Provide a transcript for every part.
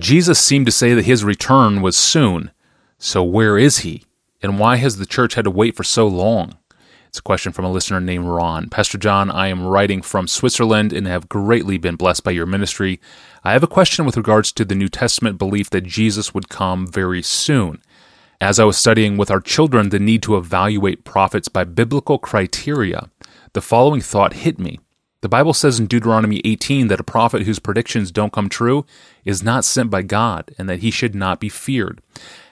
Jesus seemed to say that his return was soon. So where is he? And why has the church had to wait for so long? It's a question from a listener named Ron. Pastor John, I am writing from Switzerland and have greatly been blessed by your ministry. I have a question with regards to the New Testament belief that Jesus would come very soon. As I was studying with our children the need to evaluate prophets by biblical criteria, the following thought hit me. The Bible says in Deuteronomy 18 that a prophet whose predictions don't come true is not sent by God and that he should not be feared.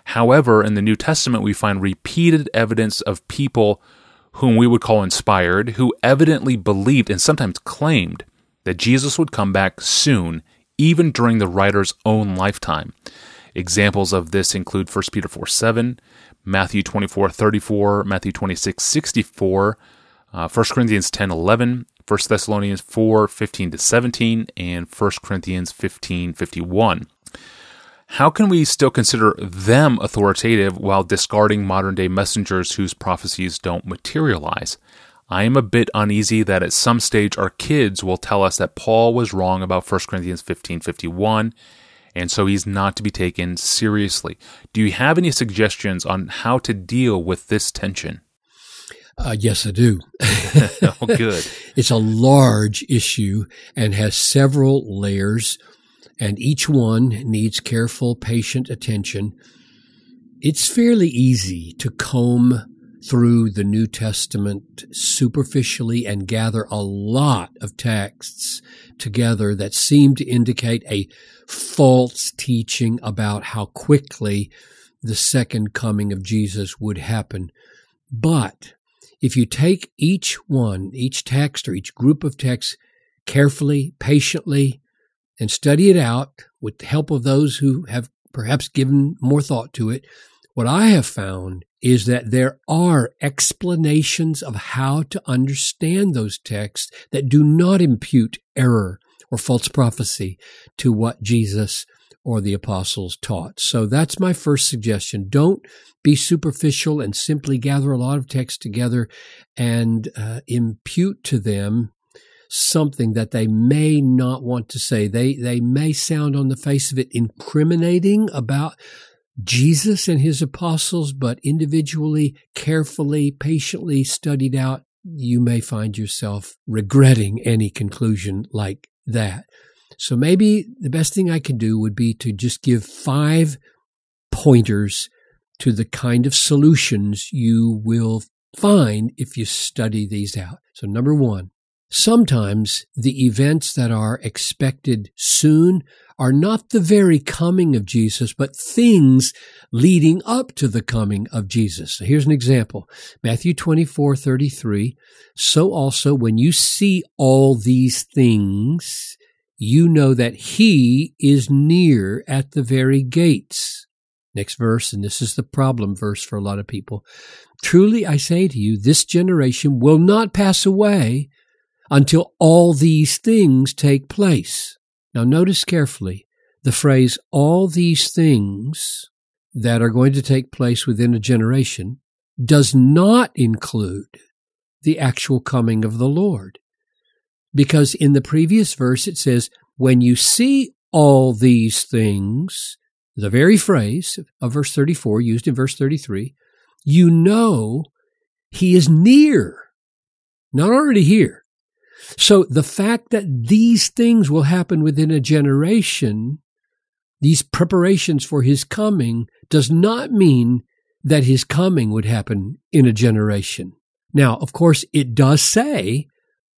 However, in the New Testament, we find repeated evidence of people whom we would call inspired, who evidently believed and sometimes claimed that Jesus would come back soon, even during the writer's own lifetime. Examples of this include 1 Peter 4 7, Matthew 24 34, Matthew 26 64, uh, 1 Corinthians 10 11, 1 Thessalonians 4 15 to 17, and 1 Corinthians 15 51 how can we still consider them authoritative while discarding modern day messengers whose prophecies don't materialize? I am a bit uneasy that at some stage our kids will tell us that Paul was wrong about 1 Corinthians 15:51 and so he's not to be taken seriously. Do you have any suggestions on how to deal with this tension? Uh, yes, I do. oh, good. it's a large issue and has several layers and each one needs careful, patient attention. It's fairly easy to comb through the New Testament superficially and gather a lot of texts together that seem to indicate a false teaching about how quickly the second coming of Jesus would happen. But if you take each one, each text or each group of texts carefully, patiently, and study it out with the help of those who have perhaps given more thought to it, what I have found is that there are explanations of how to understand those texts that do not impute error or false prophecy to what Jesus or the apostles taught. So that's my first suggestion. Don't be superficial and simply gather a lot of texts together and uh, impute to them something that they may not want to say. They, they may sound on the face of it incriminating about Jesus and his apostles, but individually, carefully, patiently studied out, you may find yourself regretting any conclusion like that. So maybe the best thing I could do would be to just give five pointers to the kind of solutions you will find if you study these out. So number one, Sometimes the events that are expected soon are not the very coming of Jesus, but things leading up to the coming of Jesus. So here's an example. Matthew 24, 33. So also when you see all these things, you know that he is near at the very gates. Next verse, and this is the problem verse for a lot of people. Truly I say to you, this generation will not pass away until all these things take place. Now, notice carefully the phrase all these things that are going to take place within a generation does not include the actual coming of the Lord. Because in the previous verse it says, when you see all these things, the very phrase of verse 34 used in verse 33, you know he is near, not already here, so the fact that these things will happen within a generation, these preparations for his coming, does not mean that his coming would happen in a generation. Now, of course, it does say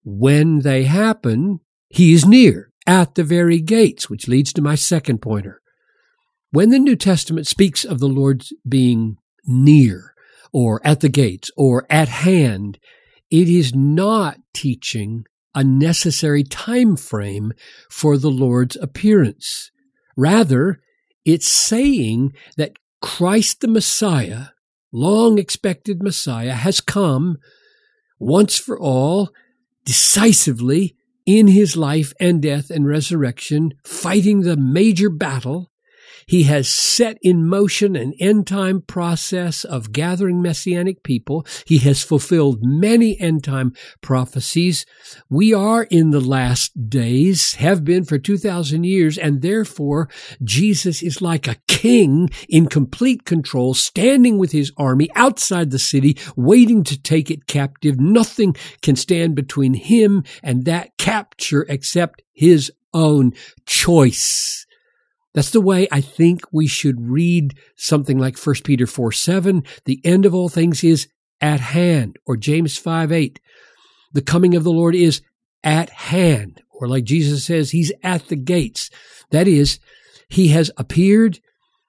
when they happen, he is near at the very gates, which leads to my second pointer. When the New Testament speaks of the Lord's being near or at the gates or at hand, it is not teaching a necessary time frame for the Lord's appearance. Rather, it's saying that Christ the Messiah, long expected Messiah, has come once for all, decisively in his life and death and resurrection, fighting the major battle. He has set in motion an end time process of gathering messianic people. He has fulfilled many end time prophecies. We are in the last days, have been for 2,000 years, and therefore Jesus is like a king in complete control, standing with his army outside the city, waiting to take it captive. Nothing can stand between him and that capture except his own choice. That's the way I think we should read something like 1 Peter 4 7. The end of all things is at hand, or James 5 8. The coming of the Lord is at hand, or like Jesus says, he's at the gates. That is, he has appeared,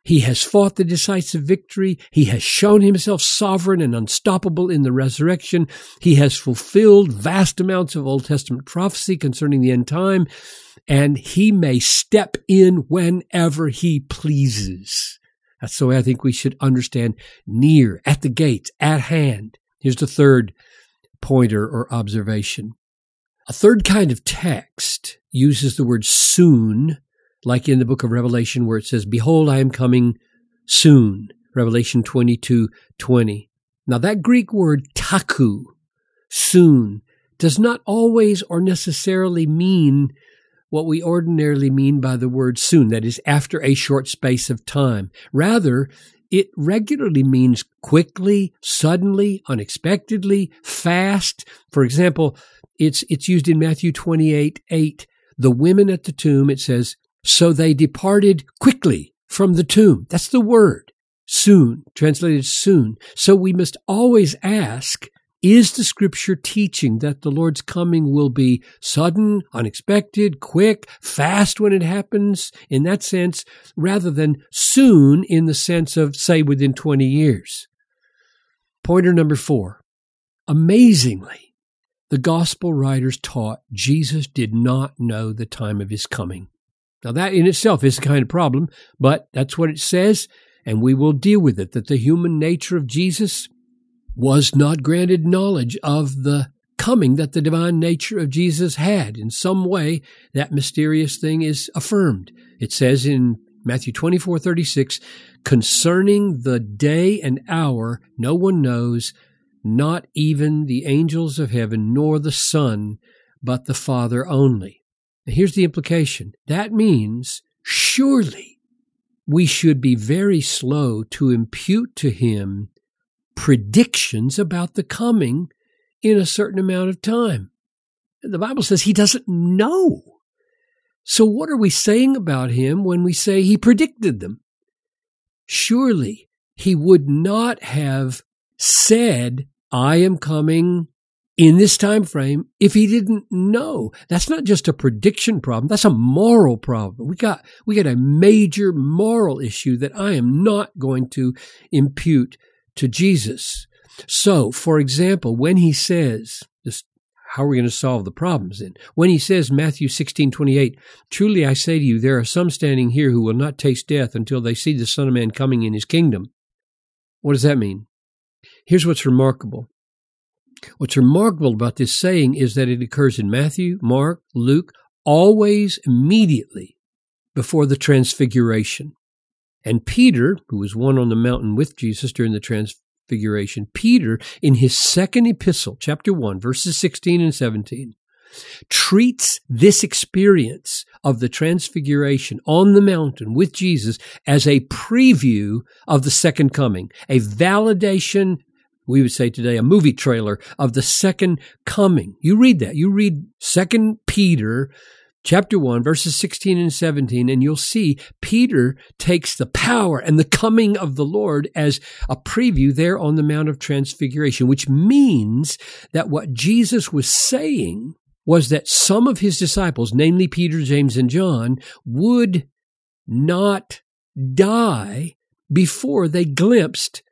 he has fought the decisive victory. He has shown himself sovereign and unstoppable in the resurrection. He has fulfilled vast amounts of Old Testament prophecy concerning the end time and he may step in whenever he pleases. That's the way I think we should understand near, at the gates, at hand. Here's the third pointer or observation. A third kind of text uses the word soon, like in the book of Revelation where it says, Behold, I am coming soon. Revelation 22, 20. Now that Greek word tachu, soon, does not always or necessarily mean what we ordinarily mean by the word soon, that is, after a short space of time. Rather, it regularly means quickly, suddenly, unexpectedly, fast. For example, it's, it's used in Matthew 28, 8. The women at the tomb, it says, so they departed quickly from the tomb. That's the word. Soon, translated soon. So we must always ask, is the scripture teaching that the Lord's coming will be sudden, unexpected, quick, fast when it happens in that sense, rather than soon in the sense of, say, within 20 years? Pointer number four. Amazingly, the gospel writers taught Jesus did not know the time of his coming. Now, that in itself is a kind of problem, but that's what it says, and we will deal with it that the human nature of Jesus was not granted knowledge of the coming that the divine nature of Jesus had. In some way, that mysterious thing is affirmed. It says in Matthew 24 36, concerning the day and hour, no one knows, not even the angels of heaven, nor the Son, but the Father only. Now, here's the implication that means surely we should be very slow to impute to him predictions about the coming in a certain amount of time. The Bible says he doesn't know. So, what are we saying about him when we say he predicted them? Surely he would not have said, I am coming in this time frame if he didn't know. That's not just a prediction problem, that's a moral problem. We got we got a major moral issue that I am not going to impute to Jesus. So, for example, when he says, this, how are we going to solve the problems then? When he says, Matthew 16, 28, truly I say to you, there are some standing here who will not taste death until they see the Son of Man coming in his kingdom. What does that mean? Here's what's remarkable. What's remarkable about this saying is that it occurs in Matthew, Mark, Luke, always immediately before the transfiguration. And Peter, who was one on the mountain with Jesus during the transfiguration, Peter, in his second epistle, chapter 1, verses 16 and 17, treats this experience of the transfiguration on the mountain with Jesus as a preview of the second coming, a validation, we would say today, a movie trailer of the second coming. You read that. You read second Peter chapter 1, verses 16 and 17, and you'll see Peter takes the power and the coming of the Lord as a preview there on the Mount of Transfiguration, which means that what Jesus was saying was that some of his disciples, namely Peter, James, and John, would not die before they glimpsed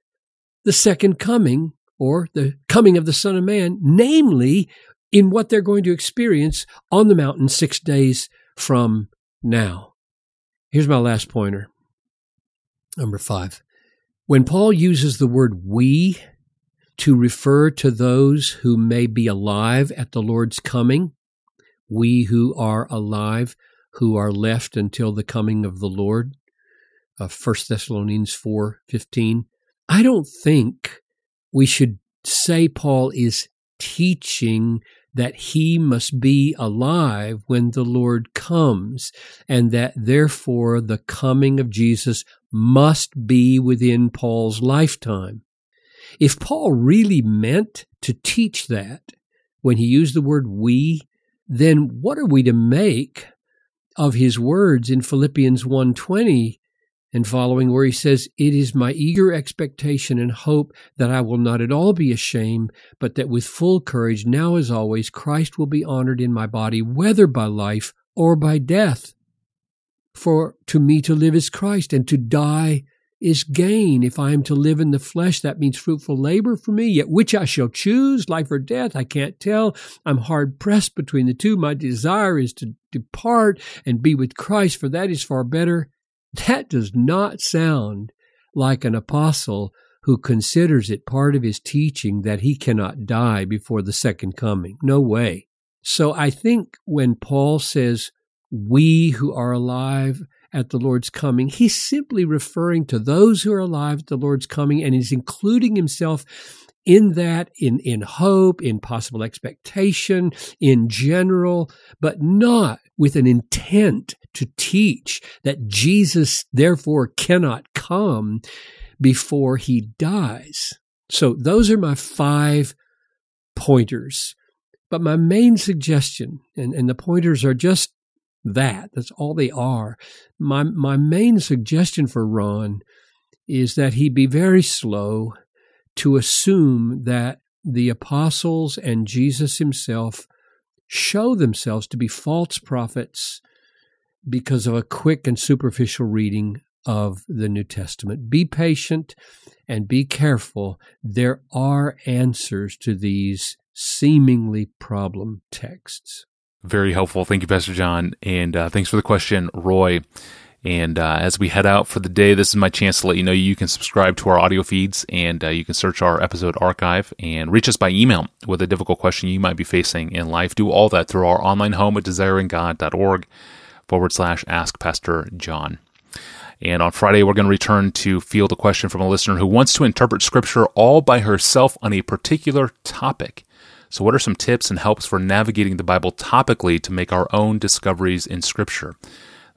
the second coming or the coming of the Son of Man, namely in what they're going to experience on the mountain six days from now. Here's my last pointer. Number five. When Paul uses the word we to refer to those who may be alive at the Lord's coming, we who are alive, who are left until the coming of the Lord, uh, of 1 Thessalonians 4:15. I don't think we should say Paul is teaching that he must be alive when the Lord comes, and that therefore the coming of Jesus must be within Paul's lifetime. If Paul really meant to teach that when he used the word we, then what are we to make of his words in Philippians 1:20 and following where he says it is my eager expectation and hope that I will not at all be ashamed but that with full courage now as always Christ will be honored in my body whether by life or by death for to me to live is Christ and to die is gain. If I am to live in the flesh, that means fruitful labor for me. Yet which I shall choose, life or death, I can't tell. I'm hard pressed between the two. My desire is to depart and be with Christ, for that is far better. That does not sound like an apostle who considers it part of his teaching that he cannot die before the second coming. No way. So I think when Paul says, we who are alive at the Lord's coming. He's simply referring to those who are alive at the Lord's coming and he's including himself in that, in, in hope, in possible expectation, in general, but not with an intent to teach that Jesus therefore cannot come before he dies. So those are my five pointers. But my main suggestion, and, and the pointers are just that. That's all they are. My my main suggestion for Ron is that he be very slow to assume that the apostles and Jesus himself show themselves to be false prophets because of a quick and superficial reading of the New Testament. Be patient and be careful. There are answers to these seemingly problem texts. Very helpful. Thank you, Pastor John. And uh, thanks for the question, Roy. And uh, as we head out for the day, this is my chance to let you know you can subscribe to our audio feeds and uh, you can search our episode archive and reach us by email with a difficult question you might be facing in life. Do all that through our online home at desiringgod.org forward slash ask Pastor John. And on Friday, we're going to return to field a question from a listener who wants to interpret scripture all by herself on a particular topic. So, what are some tips and helps for navigating the Bible topically to make our own discoveries in Scripture?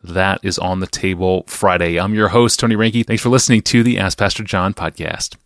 That is on the table Friday. I'm your host, Tony Reinke. Thanks for listening to the Ask Pastor John podcast.